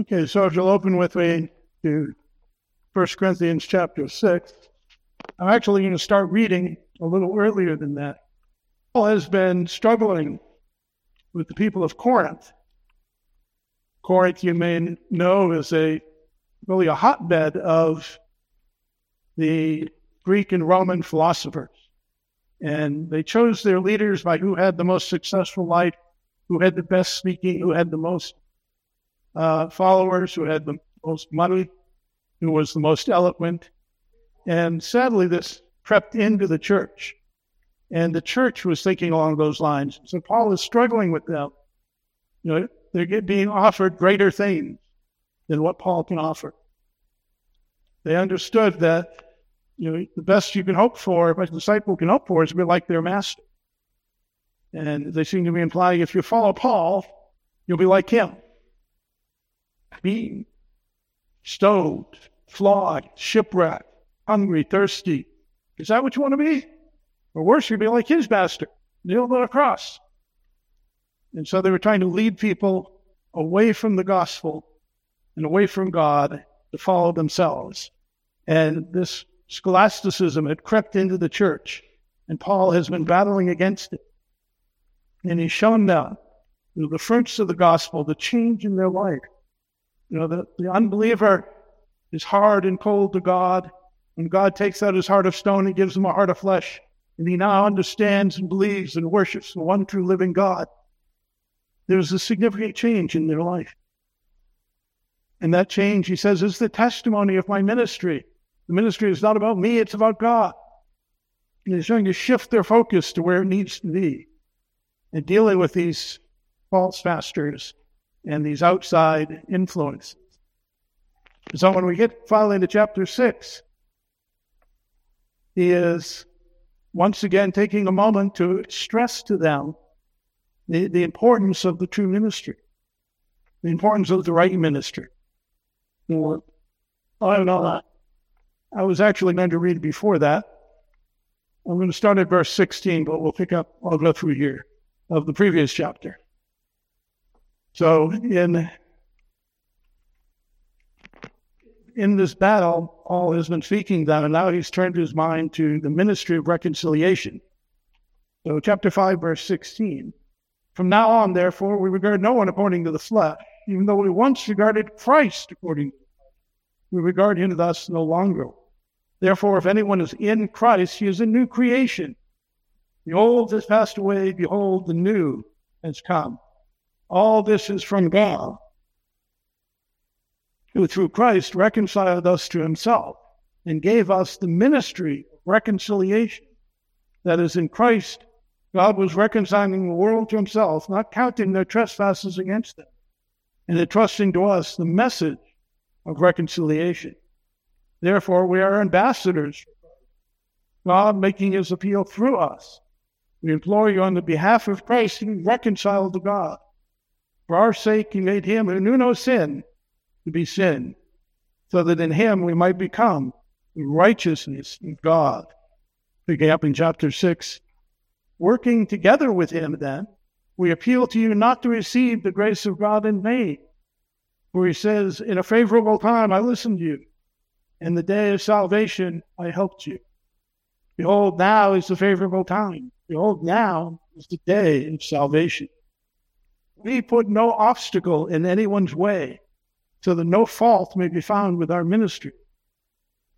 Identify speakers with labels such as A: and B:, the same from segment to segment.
A: Okay, so if you'll open with me to 1 Corinthians chapter 6, I'm actually going to start reading a little earlier than that. Paul has been struggling with the people of Corinth. Corinth, you may know, is a really a hotbed of the Greek and Roman philosophers. And they chose their leaders by who had the most successful life, who had the best speaking, who had the most uh, followers, who had the most money, who was the most eloquent. And sadly, this crept into the church. And the church was thinking along those lines. So Paul is struggling with them. You know, they're being offered greater things than what Paul can offer. They understood that you know the best you can hope for, a disciple can hope for, is to be like their master. And they seem to be implying if you follow Paul, you'll be like him beaten, stoned, flogged, shipwrecked, hungry, thirsty. Is that what you want to be? Or worse, you'd be like his master, nailed on a cross. And so they were trying to lead people away from the gospel and away from God to follow themselves. And this scholasticism had crept into the church, and Paul has been battling against it. And he's shown them the fruits of the gospel, the change in their life. You know, the, the unbeliever is hard and cold to God, and God takes out his heart of stone and gives him a heart of flesh. And he now understands and believes and worships the one true living God. There's a significant change in their life. And that change, he says, is the testimony of my ministry. The ministry is not about me, it's about God. And he's trying to shift their focus to where it needs to be. And dealing with these false masters and these outside influences. So when we get finally to chapter six, he is once again taking a moment to stress to them the, the importance of the true ministry, the importance of the right ministry. Or, I don't know. I was actually going to read before that. I'm going to start at verse 16, but we'll pick up, I'll go through here of the previous chapter. So in in this battle, Paul has been speaking that, and now he's turned his mind to the ministry of reconciliation. So, chapter 5, verse 16. From now on, therefore, we regard no one according to the flesh, even though we once regarded Christ according to the flesh. We regard him thus no longer. Therefore, if anyone is in Christ, he is a new creation. The old has passed away, behold, the new has come. All this is from God, who through Christ reconciled us to himself and gave us the ministry of reconciliation. That is, in Christ, God was reconciling the world to himself, not counting their trespasses against them, and entrusting to us the message of reconciliation. Therefore, we are ambassadors, God making his appeal through us. We implore you on the behalf of Christ to be reconciled to God. For our sake, he made him who knew no sin to be sin, so that in him we might become the righteousness of God. Picking up in chapter 6, working together with him, then, we appeal to you not to receive the grace of God in vain. For he says, In a favorable time I listened to you. In the day of salvation I helped you. Behold, now is the favorable time. Behold, now is the day of salvation. We put no obstacle in anyone's way, so that no fault may be found with our ministry.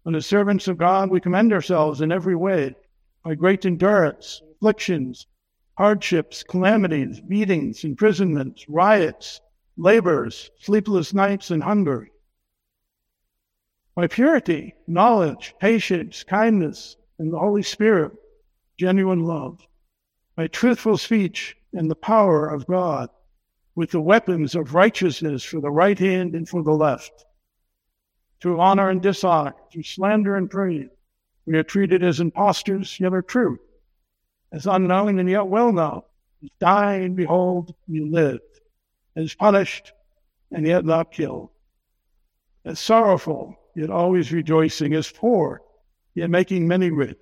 A: And as servants of God, we commend ourselves in every way by great endurance, afflictions, hardships, calamities, beatings, imprisonments, riots, labors, sleepless nights, and hunger. By purity, knowledge, patience, kindness, and the Holy Spirit, genuine love. By truthful speech and the power of God with the weapons of righteousness for the right hand and for the left. Through honor and dishonor, through slander and praise, we are treated as impostors, yet are true, as unknown and yet well known, as dying, behold, we live, as punished and yet not killed, as sorrowful, yet always rejoicing, as poor, yet making many rich,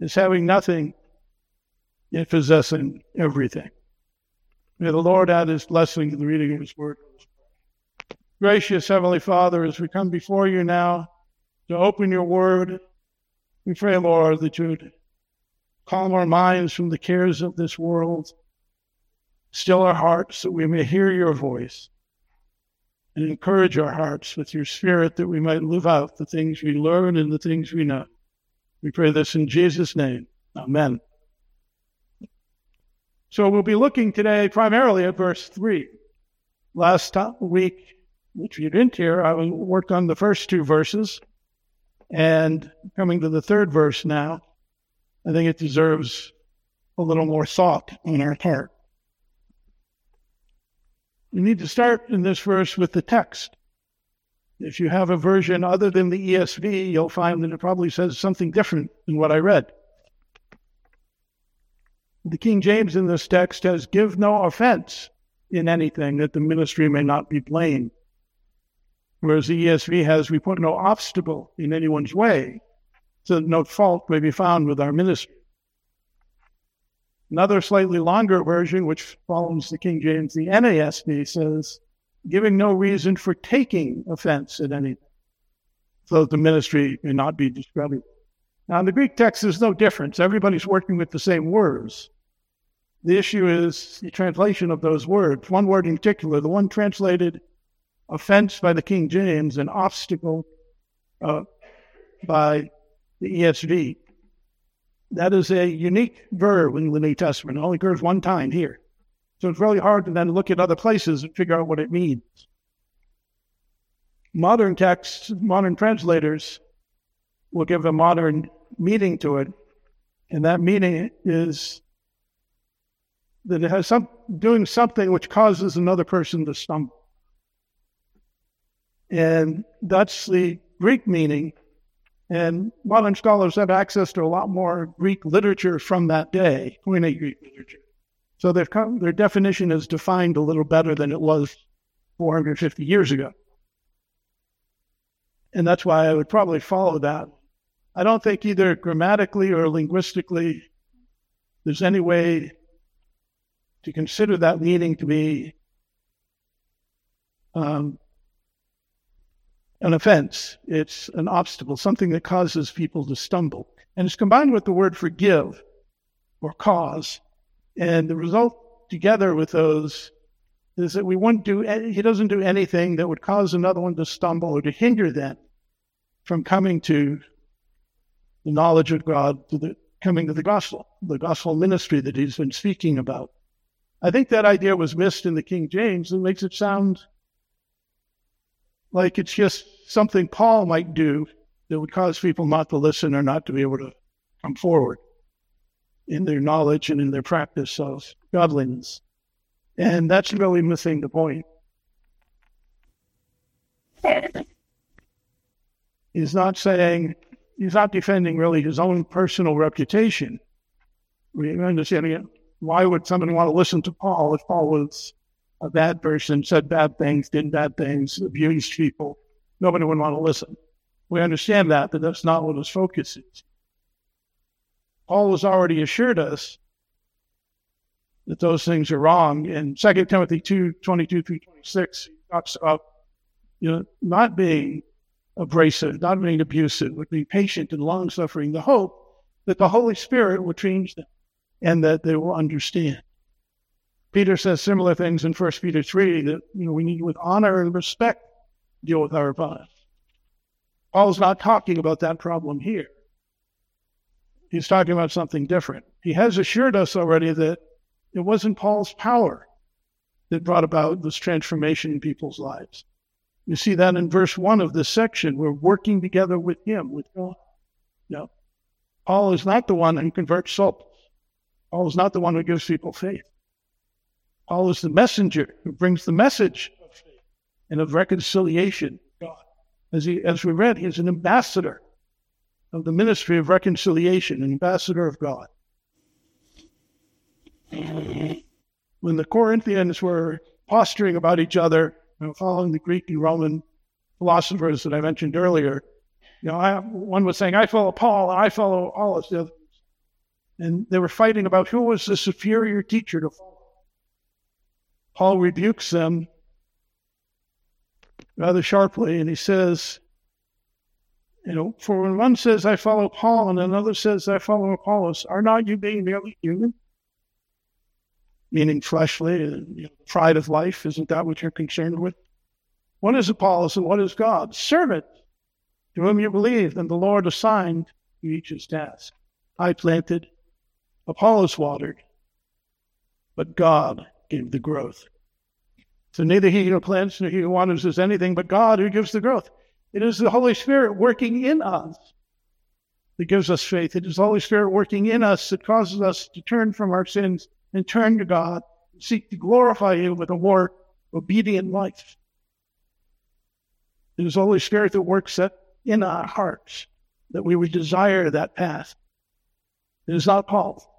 A: as having nothing, yet possessing everything. May the Lord add his blessing to the reading of his word. Gracious Heavenly Father, as we come before you now to open your word, we pray, Lord, that you would calm our minds from the cares of this world, still our hearts that we may hear your voice, and encourage our hearts with your spirit that we might live out the things we learn and the things we know. We pray this in Jesus' name. Amen. So we'll be looking today primarily at verse 3. Last week, which you didn't hear, I worked on the first two verses. And coming to the third verse now, I think it deserves a little more thought on our part. You need to start in this verse with the text. If you have a version other than the ESV, you'll find that it probably says something different than what I read. The King James in this text says, Give no offense in anything that the ministry may not be blamed. Whereas the ESV has, We put no obstacle in anyone's way, so that no fault may be found with our ministry. Another slightly longer version, which follows the King James, the NASB says, giving no reason for taking offense at anything, so that the ministry may not be discredited. Now, in the Greek text, there's no difference. Everybody's working with the same words. The issue is the translation of those words. One word in particular, the one translated offense by the King James and obstacle uh, by the ESV. That is a unique verb in the New Testament. It only occurs one time here. So it's really hard to then look at other places and figure out what it means. Modern texts, modern translators will give a modern meaning to it. And that meaning is that it has some doing something which causes another person to stumble. And that's the Greek meaning. And modern scholars have access to a lot more Greek literature from that day, Koine Greek literature. So come, their definition is defined a little better than it was 450 years ago. And that's why I would probably follow that. I don't think either grammatically or linguistically there's any way to consider that meaning to be um, an offense. It's an obstacle, something that causes people to stumble. And it's combined with the word forgive or cause. And the result together with those is that we won't do, he doesn't do anything that would cause another one to stumble or to hinder them from coming to the knowledge of God, to the coming to the gospel, the gospel ministry that he's been speaking about. I think that idea was missed in the King James and makes it sound like it's just something Paul might do that would cause people not to listen or not to be able to come forward in their knowledge and in their practice of godliness. And that's really missing the point. He's not saying, he's not defending really his own personal reputation. We it why would somebody want to listen to Paul if Paul was a bad person, said bad things, did bad things, abused people? Nobody would want to listen. We understand that, but that's not what his focus is. Paul has already assured us that those things are wrong. In 2 Timothy 2 22 through 26, he talks about you know, not being abrasive, not being abusive, but being patient and long suffering, the hope that the Holy Spirit will change them and that they will understand. Peter says similar things in 1 Peter 3 that you know, we need with honor and respect deal with our opponents. Paul's not talking about that problem here. He's talking about something different. He has assured us already that it wasn't Paul's power that brought about this transformation in people's lives. You see that in verse 1 of this section. We're working together with him, with God. No. Paul is not the one who converts souls. Paul is not the one who gives people faith. Paul is the messenger who brings the message of faith and of reconciliation. God, as he, as we read, he's an ambassador of the ministry of reconciliation, an ambassador of God. When the Corinthians were posturing about each other, you know, following the Greek and Roman philosophers that I mentioned earlier, you know, I, one was saying, "I follow Paul, I follow Apollos." The other and they were fighting about who was the superior teacher to follow. Paul rebukes them rather sharply, and he says, you know, for when one says, I follow Paul, and another says, I follow Apollos, are not you being merely human? Meaning fleshly, and you know, pride of life, isn't that what you're concerned with? What is Apollos and what is God? Servant to whom you believe, and the Lord assigned to each his task. I planted, Apollos watered, but God gave the growth. So neither he who plants nor he who waters is anything but God who gives the growth. It is the Holy Spirit working in us that gives us faith. It is the Holy Spirit working in us that causes us to turn from our sins and turn to God, and seek to glorify Him with a more obedient life. It is the Holy Spirit that works that in our hearts that we would desire that path. It is not Paul.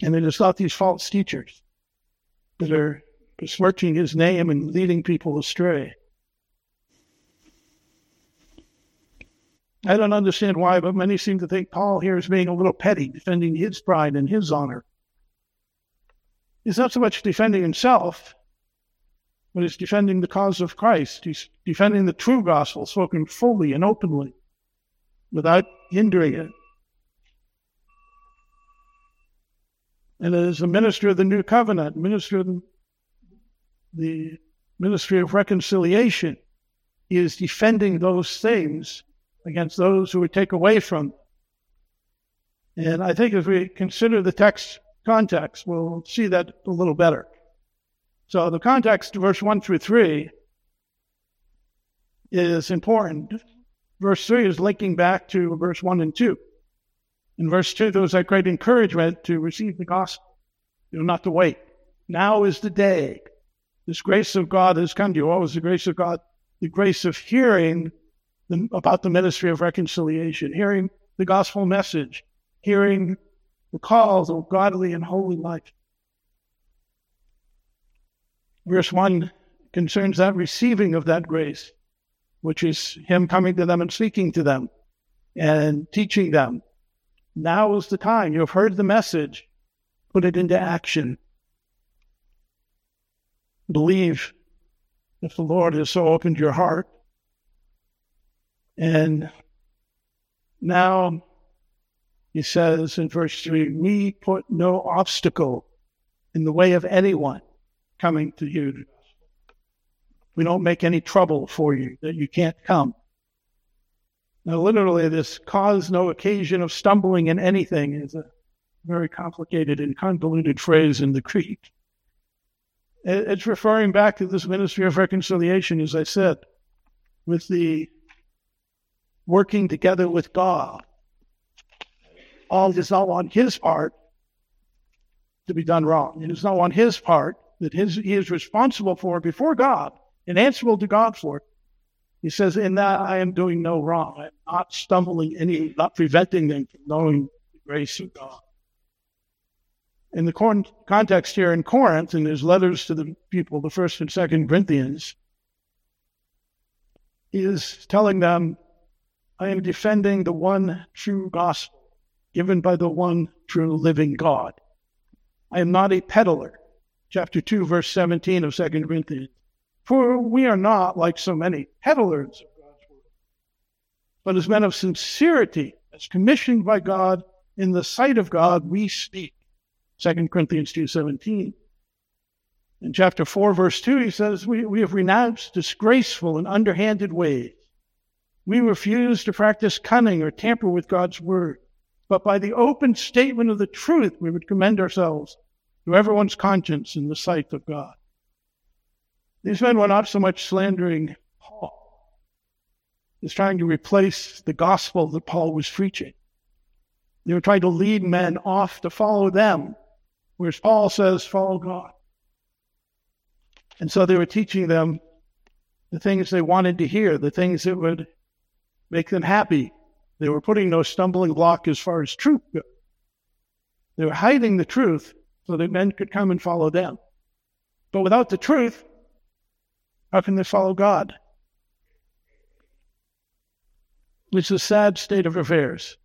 A: And it is not these false teachers that are besmirching his name and leading people astray. I don't understand why, but many seem to think Paul here is being a little petty, defending his pride and his honor. He's not so much defending himself, but he's defending the cause of Christ. He's defending the true gospel, spoken fully and openly, without hindering it. And as a minister of the new covenant, minister of the ministry of reconciliation, he is defending those things against those who would take away from them. And I think if we consider the text context, we'll see that a little better. So the context, verse 1 through 3, is important. Verse 3 is linking back to verse 1 and 2. In verse 2, there was that great encouragement to receive the gospel, you know, not to wait. Now is the day. This grace of God has come to you. What was the grace of God? The grace of hearing the, about the ministry of reconciliation, hearing the gospel message, hearing the calls of godly and holy life. Verse 1 concerns that receiving of that grace, which is Him coming to them and speaking to them and teaching them. Now is the time. You have heard the message. Put it into action. Believe if the Lord has so opened your heart. And now he says in verse 3 We put no obstacle in the way of anyone coming to you. We don't make any trouble for you that you can't come. Now, literally, this cause no occasion of stumbling in anything is a very complicated and convoluted phrase in the Greek. It's referring back to this ministry of reconciliation, as I said, with the working together with God. All is not on his part to be done wrong. It is not on his part that his, he is responsible for before God and answerable to God for it. He says, In that I am doing no wrong. I'm not stumbling any, not preventing them from knowing the grace of God. In the context here in Corinth, in his letters to the people, the first and second Corinthians, he is telling them, I am defending the one true gospel given by the one true living God. I am not a peddler chapter 2, verse 17 of 2 Corinthians. For we are not like so many peddlers of God's word, but as men of sincerity, as commissioned by God in the sight of God, we speak. 2 Corinthians 2.17. In chapter 4, verse 2, he says, we, we have renounced disgraceful and underhanded ways. We refuse to practice cunning or tamper with God's word, but by the open statement of the truth, we would commend ourselves to everyone's conscience in the sight of God. These men were not so much slandering Paul as trying to replace the gospel that Paul was preaching. They were trying to lead men off to follow them, whereas Paul says, follow God. And so they were teaching them the things they wanted to hear, the things that would make them happy. They were putting no stumbling block as far as truth goes. They were hiding the truth so that men could come and follow them. But without the truth, how can they follow God? It's a sad state of affairs.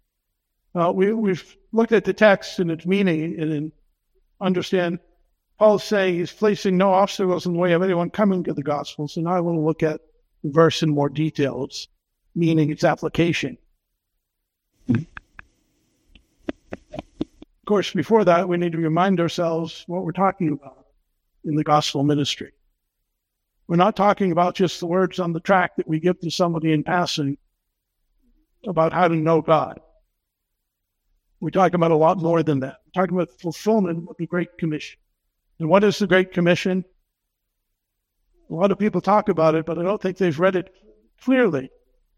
A: Uh, we, we've looked at the text and its meaning and understand Paul's saying he's placing no obstacles in the way of anyone coming to the gospel. So now I want to look at the verse in more details, meaning its application. Of course, before that, we need to remind ourselves what we're talking about in the gospel ministry. We're not talking about just the words on the track that we give to somebody in passing about how to know God. We're talking about a lot more than that. We're talking about fulfillment of the Great Commission. And what is the Great Commission? A lot of people talk about it, but I don't think they've read it clearly.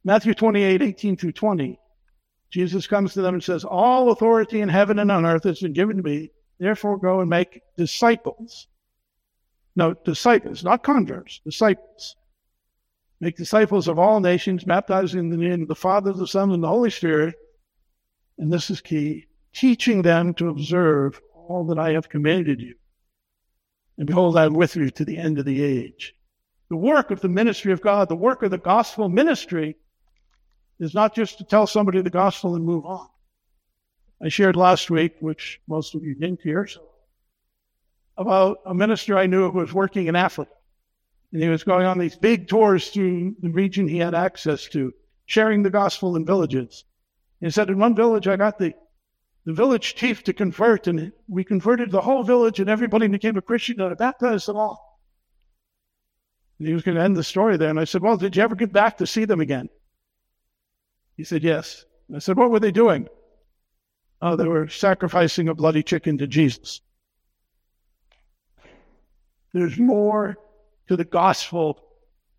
A: Matthew 28, 18 through 20. Jesus comes to them and says, All authority in heaven and on earth has been given to me. Therefore, go and make disciples. No, disciples, not converts, disciples. Make disciples of all nations, baptizing in the name of the Father, the Son, and the Holy Spirit. And this is key teaching them to observe all that I have commanded you. And behold, I am with you to the end of the age. The work of the ministry of God, the work of the gospel ministry, is not just to tell somebody the gospel and move on. I shared last week, which most of you didn't hear, so, about a minister I knew who was working in Africa. And he was going on these big tours through the region he had access to, sharing the gospel in villages. He said, In one village, I got the, the village chief to convert, and we converted the whole village, and everybody became a Christian, and I baptized them all. And he was going to end the story there. And I said, Well, did you ever get back to see them again? He said, Yes. And I said, What were they doing? Oh, they were sacrificing a bloody chicken to Jesus. There's more to the gospel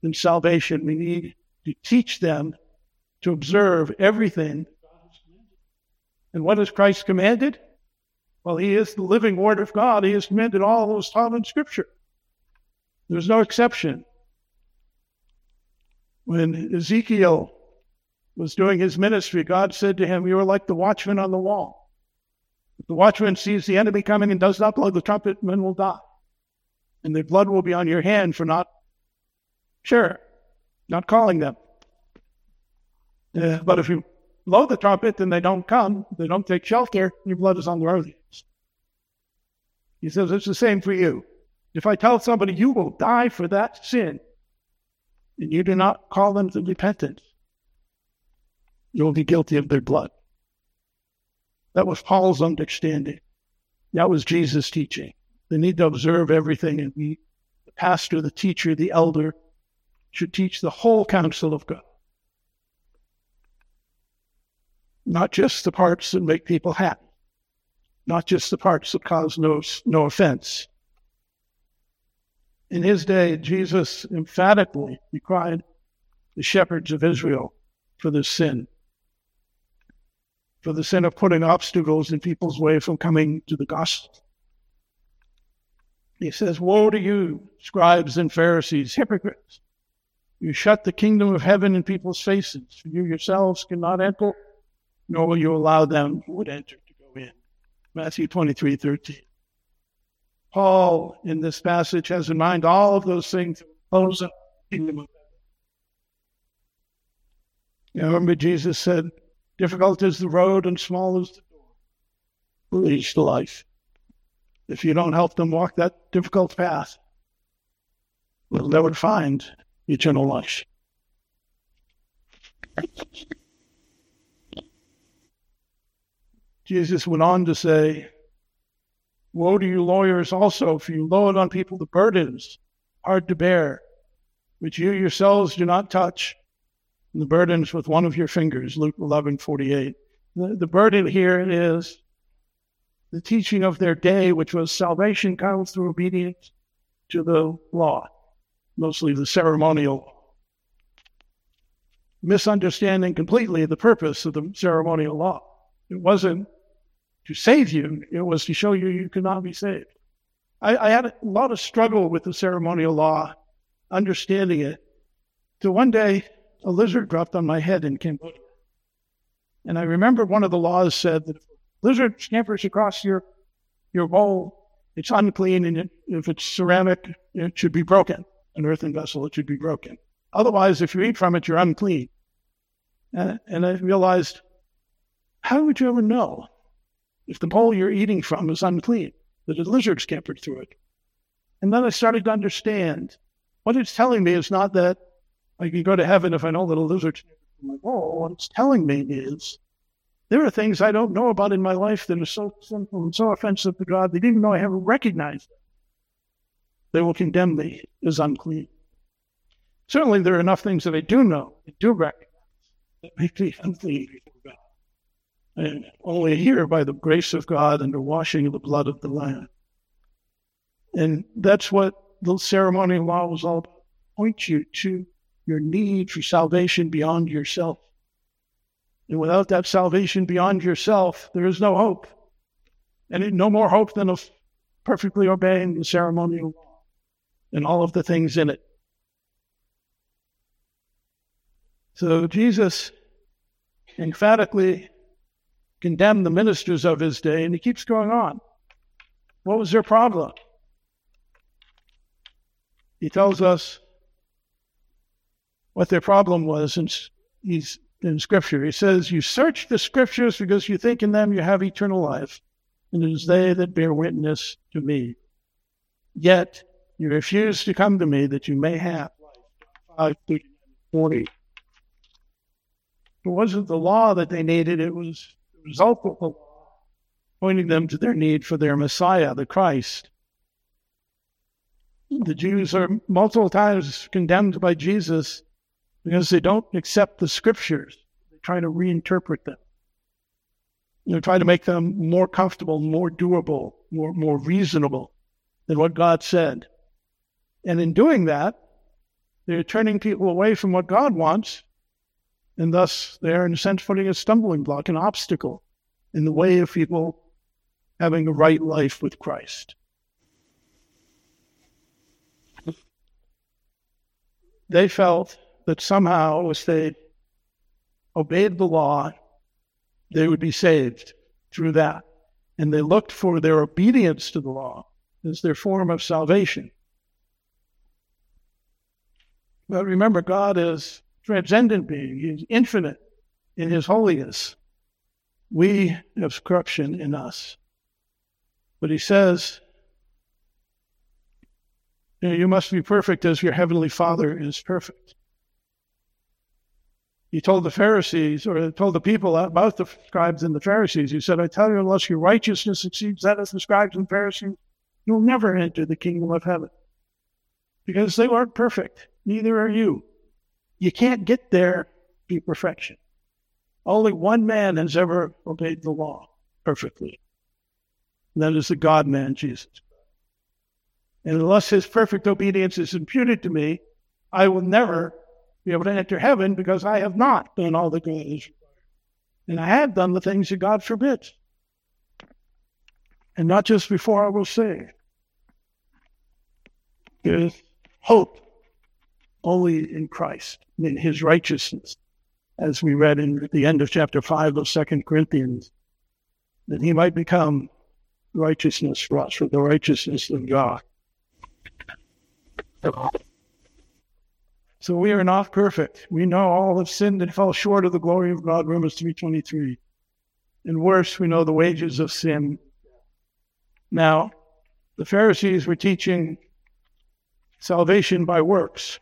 A: than salvation. We need to teach them to observe everything. And what has Christ commanded? Well, he is the living word of God. He has commanded all those taught in Scripture. There's no exception. When Ezekiel was doing his ministry, God said to him, You are like the watchman on the wall. If the watchman sees the enemy coming and does not blow the trumpet, men will die and the blood will be on your hand for not, sure, not calling them. Uh, but if you blow the trumpet and they don't come, they don't take shelter, your blood is on their own hands. He says it's the same for you. If I tell somebody you will die for that sin, and you do not call them to repentance, you will be guilty of their blood. That was Paul's understanding. That was Jesus' teaching. They need to observe everything, and the pastor, the teacher, the elder, should teach the whole counsel of God. Not just the parts that make people happy, not just the parts that cause no, no offense. In his day, Jesus emphatically decried the shepherds of Israel for this sin, for the sin of putting obstacles in people's way from coming to the gospel. He says, Woe to you, scribes and Pharisees, hypocrites! You shut the kingdom of heaven in people's faces. You yourselves cannot enter, nor will you allow them who would enter to go in. Matthew 23 13. Paul, in this passage, has in mind all of those things that oppose the kingdom of heaven. You remember Jesus said, Difficult is the road and small is the door. Leads to life if you don't help them walk that difficult path, they would find eternal life. Jesus went on to say, Woe to you lawyers also, for you load on people the burdens hard to bear, which you yourselves do not touch, and the burdens with one of your fingers. Luke eleven forty eight. The, the burden here is the teaching of their day, which was salvation comes through obedience to the law, mostly the ceremonial misunderstanding completely the purpose of the ceremonial law. It wasn't to save you, it was to show you you could not be saved. I, I had a lot of struggle with the ceremonial law, understanding it. So one day, a lizard dropped on my head in Cambodia. And I remember one of the laws said that if lizard scampers across your your bowl, it's unclean, and it, if it's ceramic, it should be broken. An earthen vessel, it should be broken. Otherwise, if you eat from it, you're unclean. And, I realized, how would you ever know if the bowl you're eating from is unclean, that a lizard scampered through it? And then I started to understand what it's telling me is not that I can go to heaven if I know that a lizard. I'm like, oh, what it's telling me is there are things I don't know about in my life that are so sinful and so offensive to God, they didn't know I haven't recognized them. They will condemn me as unclean. Certainly, there are enough things that I do know, I do recognize, that make me unclean before God. And only here by the grace of God and the washing of the blood of the Lamb. And that's what the ceremonial law was all about. Point you to your need for salvation beyond yourself. And without that salvation beyond yourself, there is no hope. And no more hope than of perfectly obeying the ceremonial law and all of the things in it. So Jesus emphatically condemned the ministers of his day, and he keeps going on. What was their problem? He tells us what their problem was and he's, in Scripture. He says, You search the Scriptures because you think in them you have eternal life, and it is they that bear witness to me. Yet you refuse to come to me that you may have life. 5, 40. It wasn't the law that they needed, it was the result of the law, pointing them to their need for their Messiah, the Christ. The Jews are multiple times condemned by Jesus because they don't accept the scriptures. They try to reinterpret them. Know, try to make them more comfortable, more doable, more, more reasonable than what God said. And in doing that, they're turning people away from what God wants, and thus they're, in a sense, putting a stumbling block, an obstacle in the way of people having a right life with Christ. They felt that somehow, if they obeyed the law, they would be saved through that. And they looked for their obedience to the law as their form of salvation. But remember, God is transcendent being. He's infinite in his holiness. We have corruption in us. But he says, you, know, you must be perfect as your heavenly Father is perfect. He told the Pharisees, or told the people uh, about the scribes and the Pharisees, he said, I tell you, unless your righteousness exceeds that of the scribes and Pharisees, you'll never enter the kingdom of heaven. Because they weren't perfect. Neither are you. You can't get there be perfection. Only one man has ever obeyed the law perfectly. And that is the God man, Jesus. And unless his perfect obedience is imputed to me, I will never be able to enter heaven because I have not done all the has. And I have done the things that God forbids. And not just before I will say. There is hope only in Christ, in his righteousness, as we read in the end of chapter 5 of Second Corinthians, that he might become righteousness for us, for the righteousness of God. So we are not perfect. We know all have sinned and fell short of the glory of God, Romans 3.23. And worse, we know the wages of sin. Now, the Pharisees were teaching salvation by works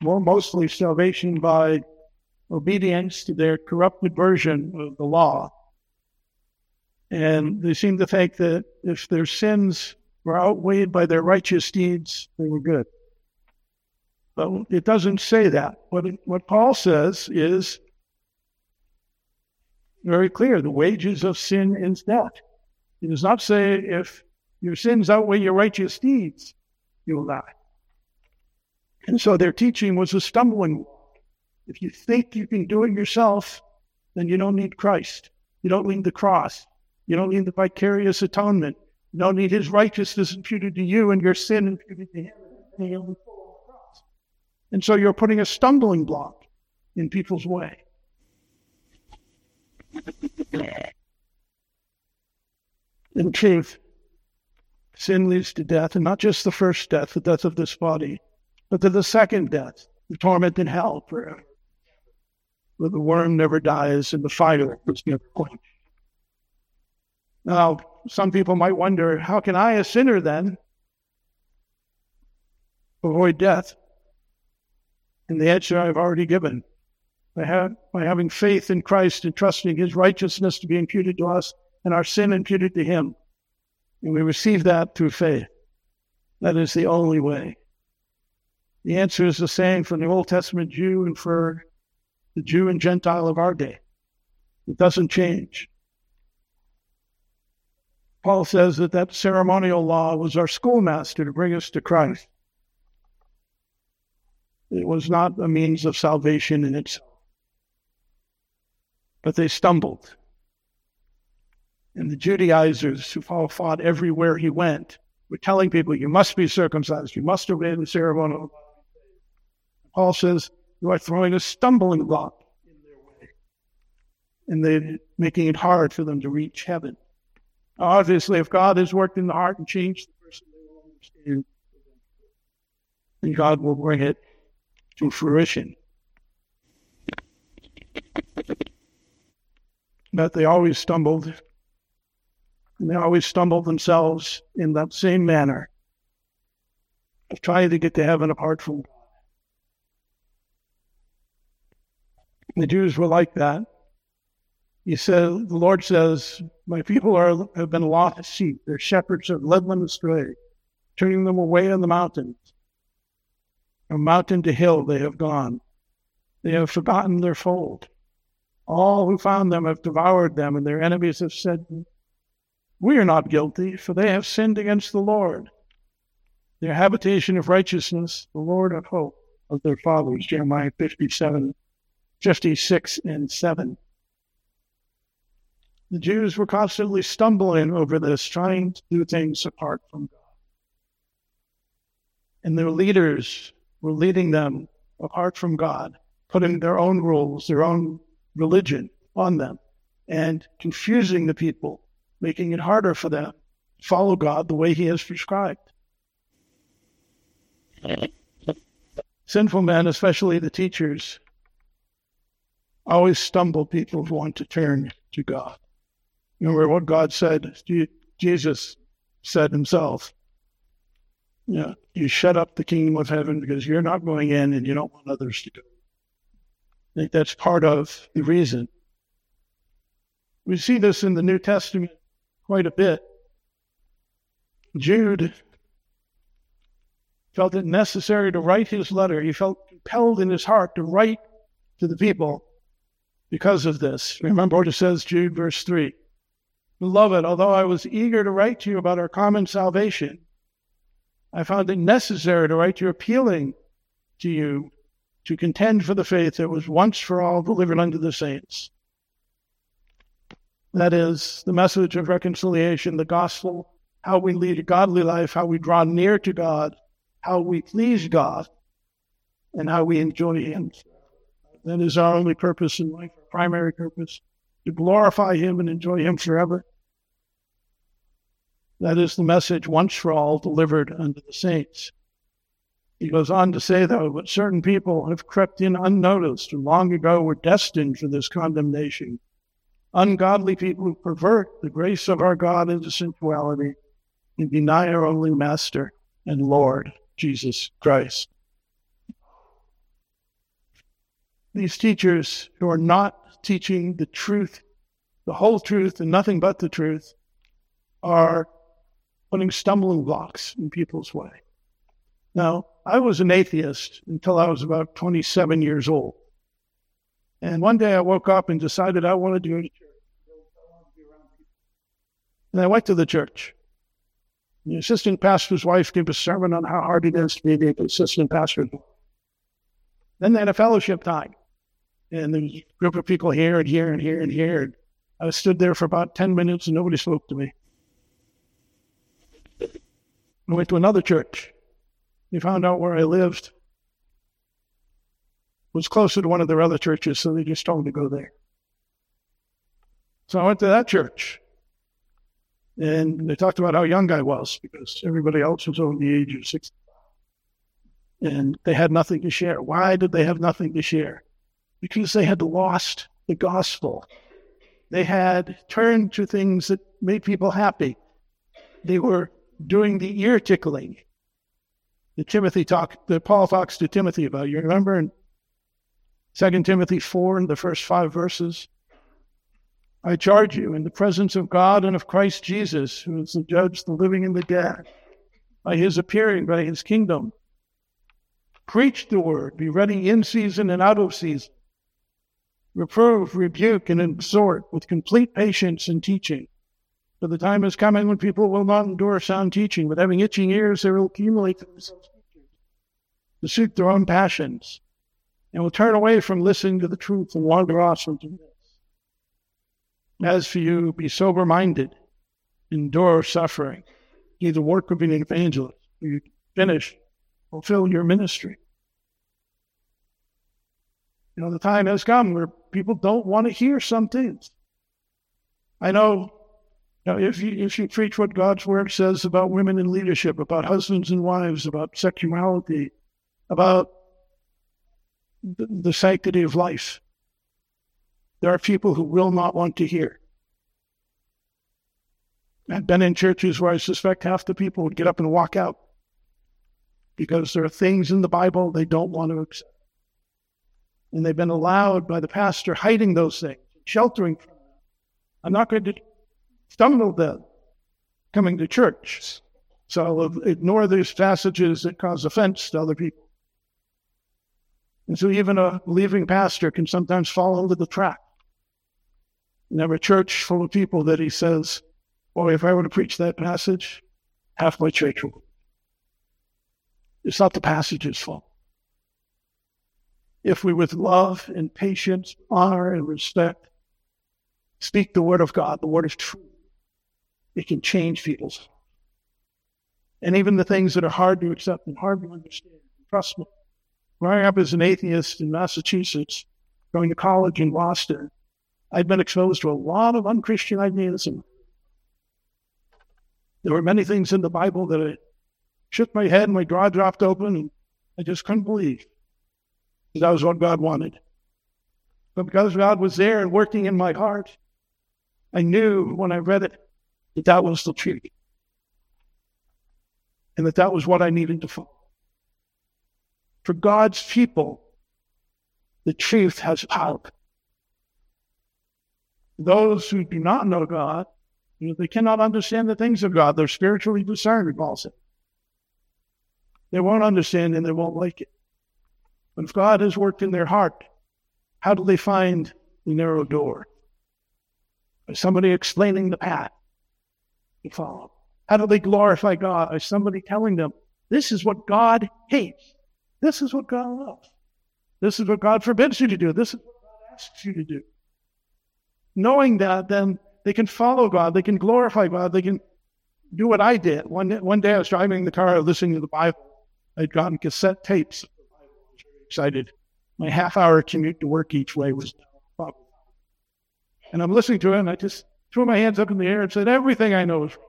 A: more mostly salvation by obedience to their corrupted version of the law. And they seemed to think that if their sins were outweighed by their righteous deeds, they were good. But it doesn't say that. What, what Paul says is very clear the wages of sin is death. It does not say if your sins outweigh your righteous deeds, you will die. And so their teaching was a stumbling block. If you think you can do it yourself, then you don't need Christ. You don't need the cross. You don't need the vicarious atonement. You don't need his righteousness imputed to you and your sin imputed to him. And so you're putting a stumbling block in people's way. In truth, sin leads to death, and not just the first death, the death of this body, but to the second death, the torment in hell forever, where the worm never dies and the fire is never quenched. Now, some people might wonder, how can I, a sinner, then avoid death? And the answer I've already given. By, ha- by having faith in Christ and trusting his righteousness to be imputed to us and our sin imputed to him. And we receive that through faith. That is the only way. The answer is the same for the Old Testament Jew and for the Jew and Gentile of our day. It doesn't change. Paul says that that ceremonial law was our schoolmaster to bring us to Christ. It was not a means of salvation in itself. But they stumbled. And the Judaizers who Paul fought everywhere he went were telling people, you must be circumcised, you must obey the ceremonial. Paul says, you are throwing a stumbling block in their way. And they're making it hard for them to reach heaven. Obviously, if God has worked in the heart and changed the person, they will understand. And God will bring it to fruition. But they always stumbled. And they always stumbled themselves in that same manner of trying to get to heaven apart from God. The Jews were like that. He said, the Lord says, My people are, have been lost sheep. Their shepherds have led them astray, turning them away on the mountains. From mountain to hill they have gone. They have forgotten their fold. All who found them have devoured them, and their enemies have said, We are not guilty, for they have sinned against the Lord. Their habitation of righteousness, the Lord of hope of their fathers, Jeremiah 57, 56 and 7. The Jews were constantly stumbling over this, trying to do things apart from God. And their leaders were leading them apart from God, putting their own rules, their own religion on them, and confusing the people, making it harder for them to follow God the way He has prescribed. Sinful men, especially the teachers, always stumble people who want to turn to God. Remember what God said, Jesus said himself. You, know, you shut up the kingdom of heaven because you're not going in and you don't want others to go. I think that's part of the reason. We see this in the New Testament quite a bit. Jude felt it necessary to write his letter. He felt compelled in his heart to write to the people because of this. Remember what it says, Jude, verse 3. Beloved, although I was eager to write to you about our common salvation, I found it necessary to write to you appealing to you to contend for the faith that was once for all delivered unto the saints. That is the message of reconciliation, the gospel, how we lead a godly life, how we draw near to God, how we please God, and how we enjoy Him. That is our only purpose in life, our primary purpose, to glorify Him and enjoy Him forever. That is the message once for all delivered unto the saints. He goes on to say, though, but certain people have crept in unnoticed and long ago were destined for this condemnation. Ungodly people who pervert the grace of our God into sensuality and deny our only Master and Lord, Jesus Christ. these teachers who are not teaching the truth, the whole truth, and nothing but the truth, are putting stumbling blocks in people's way. Hmm. Now, I was an atheist until I was about 27 years old. And one day I woke up and decided I wanted to go to church. And I went to the church. The assistant pastor's wife gave a sermon on how hard it is to be the assistant pastor's wife. Then they had a fellowship time. And there was a group of people here and here and here and here. And I stood there for about 10 minutes and nobody spoke to me. I went to another church. They found out where I lived. Was closer to one of their other churches, so they just told me to go there. So I went to that church. And they talked about how young I was because everybody else was over the age of 65 and they had nothing to share. Why did they have nothing to share? Because they had lost the gospel. They had turned to things that made people happy. They were doing the ear tickling. that Timothy talk that Paul talks to Timothy about. You remember in 2 Timothy 4 in the first five verses? I charge you in the presence of God and of Christ Jesus, who is the judge, the living and the dead, by his appearing, by his kingdom. Preach the word, be ready in season and out of season. Reprove, rebuke, and exhort with complete patience and teaching. For the time is coming when people will not endure sound teaching, but having itching ears, they will accumulate themselves to suit their own passions, and will turn away from listening to the truth and wander off into myths. As for you, be sober minded, endure suffering, do the work of an evangelist. You finish, fulfill your ministry. You know, the time has come where people don't want to hear some things. I know now, if you, if you preach what God's word says about women in leadership, about husbands and wives, about sexuality, about the, the sanctity of life, there are people who will not want to hear. I've been in churches where I suspect half the people would get up and walk out because there are things in the Bible they don't want to accept. And they've been allowed by the pastor hiding those things, sheltering from them. I'm not going to stumble them coming to church. So ignore these passages that cause offense to other people. And so even a believing pastor can sometimes fall into the trap. And have a church full of people that he says, Boy, if I were to preach that passage, half my church would. It's not the passage's fault. If we with love and patience, honor and respect speak the word of God, the word is true. It can change people's and even the things that are hard to accept and hard to understand. Trust me. Growing up as an atheist in Massachusetts, going to college in Boston, I'd been exposed to a lot of unchristian ideas. And there were many things in the Bible that I shook my head and my jaw dropped open, and I just couldn't believe that, that was what God wanted. But because God was there and working in my heart, I knew when I read it that that was the truth. And that that was what I needed to follow. For God's people, the truth has power. Those who do not know God, you know, they cannot understand the things of God. They're spiritually discerned, Paul said. They won't understand and they won't like it. But if God has worked in their heart, how do they find the narrow door? By somebody explaining the path to follow. How do they glorify God? By somebody telling them, this is what God hates. This is what God loves. This is what God forbids you to do. This is what God asks you to do. Knowing that, then they can follow God. They can glorify God. They can do what I did. One, one day I was driving the car listening to the Bible. I'd gotten cassette tapes. I was very excited. My half hour commute to work each way was and I'm listening to it and I just threw my hands up in the air and said, everything I know is wrong.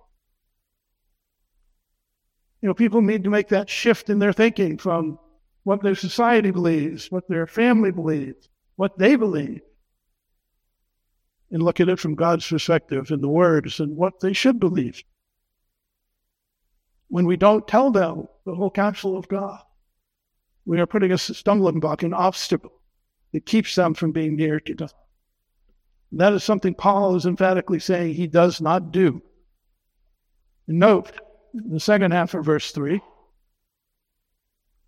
A: You know, people need to make that shift in their thinking from what their society believes, what their family believes, what they believe, and look at it from God's perspective in the words and what they should believe. When we don't tell them the whole counsel of God, we are putting a stumbling block, an obstacle that keeps them from being near to God. That is something Paul is emphatically saying he does not do. Note, the second half of verse 3,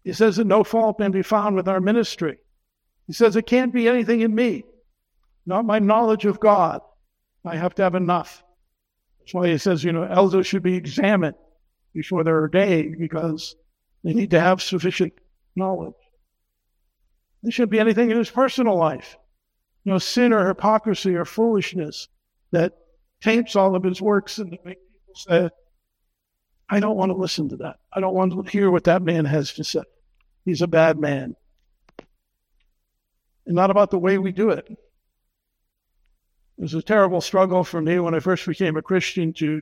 A: he says that no fault may be found with our ministry. He says it can't be anything in me, not my knowledge of God. I have to have enough. That's why he says, you know, elders should be examined before they're ordained because they need to have sufficient knowledge. There shouldn't be anything in his personal life. You know, sin or hypocrisy or foolishness that taints all of his works and make people say, I don't want to listen to that. I don't want to hear what that man has to say. He's a bad man. And not about the way we do it. It was a terrible struggle for me when I first became a Christian to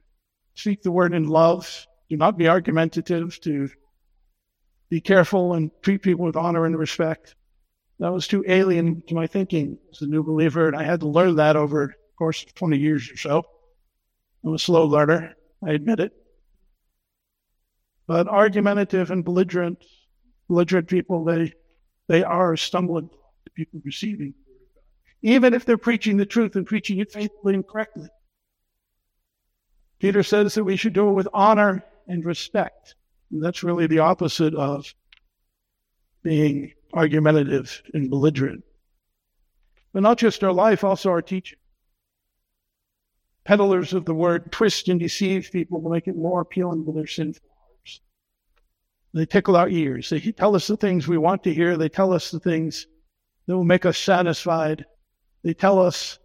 A: speak the word in love, to not be argumentative, to be careful and treat people with honor and respect. That was too alien mm-hmm. to my thinking as a new believer, and I had to learn that over the course of 20 years or so. I'm a slow learner, I admit it. But argumentative and belligerent, belligerent people, they they are stumbling to people receiving even if they're preaching the truth and preaching it faithfully and correctly. Peter says that we should do it with honor and respect. And that's really the opposite of being argumentative and belligerent. But not just our life, also our teaching. Peddlers of the word twist and deceive people to make it more appealing to their sinful hearts. They tickle our ears. They tell us the things we want to hear. They tell us the things that will make us satisfied. They tell us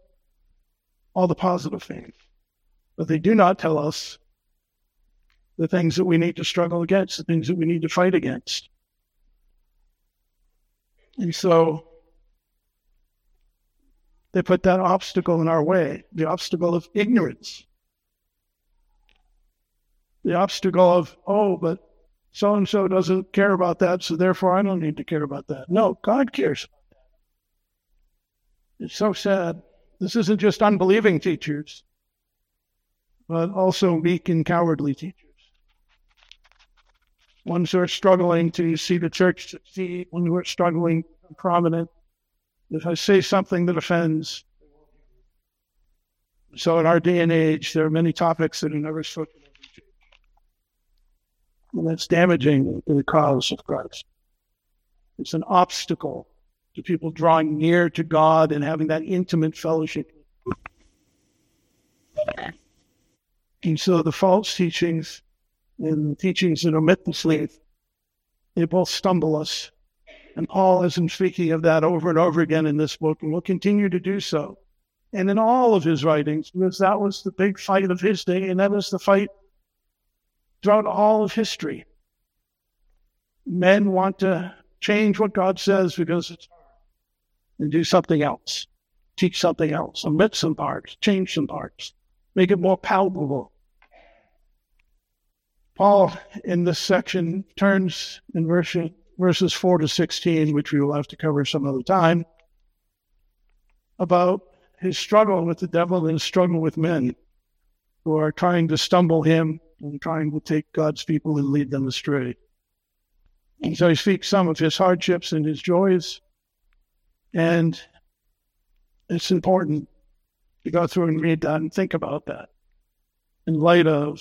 A: all the positive things, but they do not tell us the things that we need to struggle against, the things that we need to fight against. And so they put that obstacle in our way, the obstacle of ignorance. The obstacle of, oh, but so and so doesn't care about that, so therefore I don't need to care about that. No, God cares about that. It's so sad. This isn't just unbelieving teachers, but also weak and cowardly teachers. Ones who are struggling to see the church succeed, ones who are struggling prominent. If I say something that offends, so in our day and age, there are many topics that are never spoken of. And that's damaging to the cause of Christ. It's an obstacle to people drawing near to God and having that intimate fellowship. And so the false teachings and the teachings that omit the sleep, they both stumble us and Paul has been speaking of that over and over again in this book and will continue to do so. And in all of his writings, because that was the big fight of his day, and that was the fight throughout all of history. Men want to change what God says because it's and do something else, teach something else, omit some parts, change some parts, make it more palatable. Paul, in this section, turns in verse verses 4 to 16, which we will have to cover some other time, about his struggle with the devil and his struggle with men who are trying to stumble him and trying to take God's people and lead them astray. And so he speaks some of his hardships and his joys. And it's important to go through and read that and think about that in light of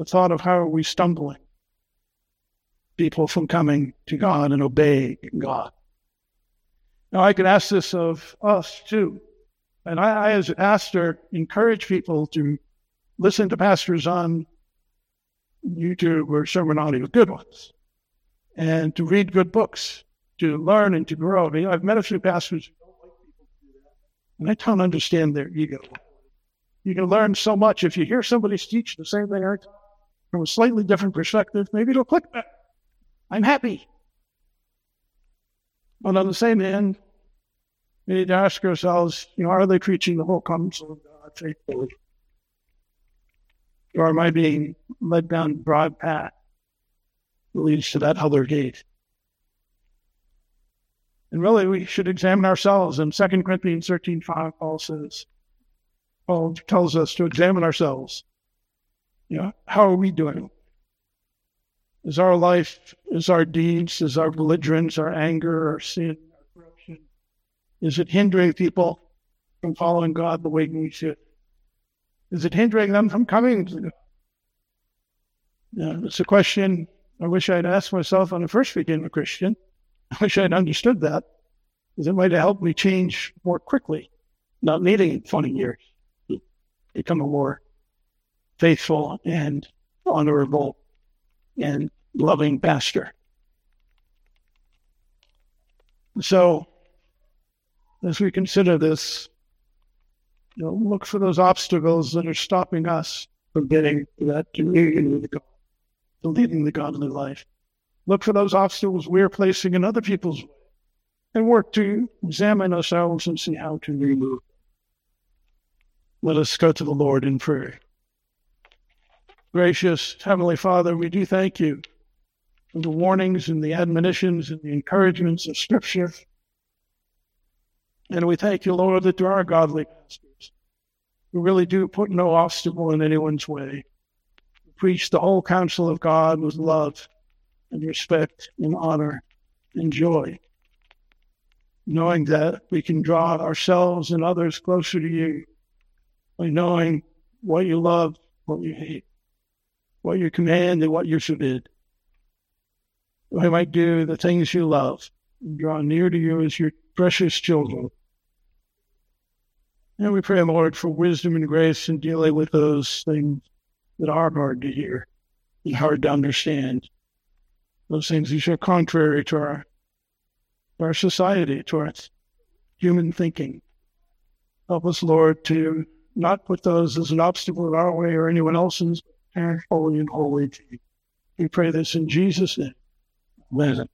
A: the thought of how are we stumbling people from coming to God and obeying God. Now, I can ask this of us too. And I, I, as a pastor, encourage people to listen to pastors on YouTube or sermon audio, good ones, and to read good books, to learn and to grow. I mean, I've met a few pastors who don't like people to do that, and I don't understand their ego. You can learn so much if you hear somebody teach the same thing from a slightly different perspective. Maybe it'll click better. I'm happy. But on the same hand, we need to ask ourselves, you know, are they preaching the whole counsel of God faithfully? Or am I being led down broad path that leads to that other gate? And really, we should examine ourselves. In 2 Corinthians 13 5, Paul says, Paul tells us to examine ourselves. You know, how are we doing? Is our life, is our deeds, is our belligerence, our anger, our sin, our corruption, is it hindering people from following God the way we should? Is it hindering them from coming to God? Yeah, it's a question I wish I'd asked myself when I first became a Christian. I wish I'd understood that, because it might have helped me change more quickly, not needing 20 years to become a more faithful and honorable and loving pastor. So, as we consider this, you know, look for those obstacles that are stopping us from getting that with God, leading the godly life. Look for those obstacles we're placing in other people's way and work to examine ourselves and see how to remove. Let us go to the Lord in prayer. Gracious Heavenly Father, we do thank you for the warnings and the admonitions and the encouragements of Scripture. And we thank you, Lord, that there are godly pastors who really do put no obstacle in anyone's way, we preach the whole counsel of God with love and respect and honor and joy, knowing that we can draw ourselves and others closer to you by knowing what you love, what you hate, what you command, and what you forbid. We might do the things you love and draw near to you as your precious children. And we pray, Lord, for wisdom and grace in dealing with those things that are hard to hear and hard to understand. Those things which are contrary to our, our society, to our human thinking. Help us, Lord, to not put those as an obstacle in our way or anyone else's, and holy and holy to you. We pray this in Jesus' name. Amen.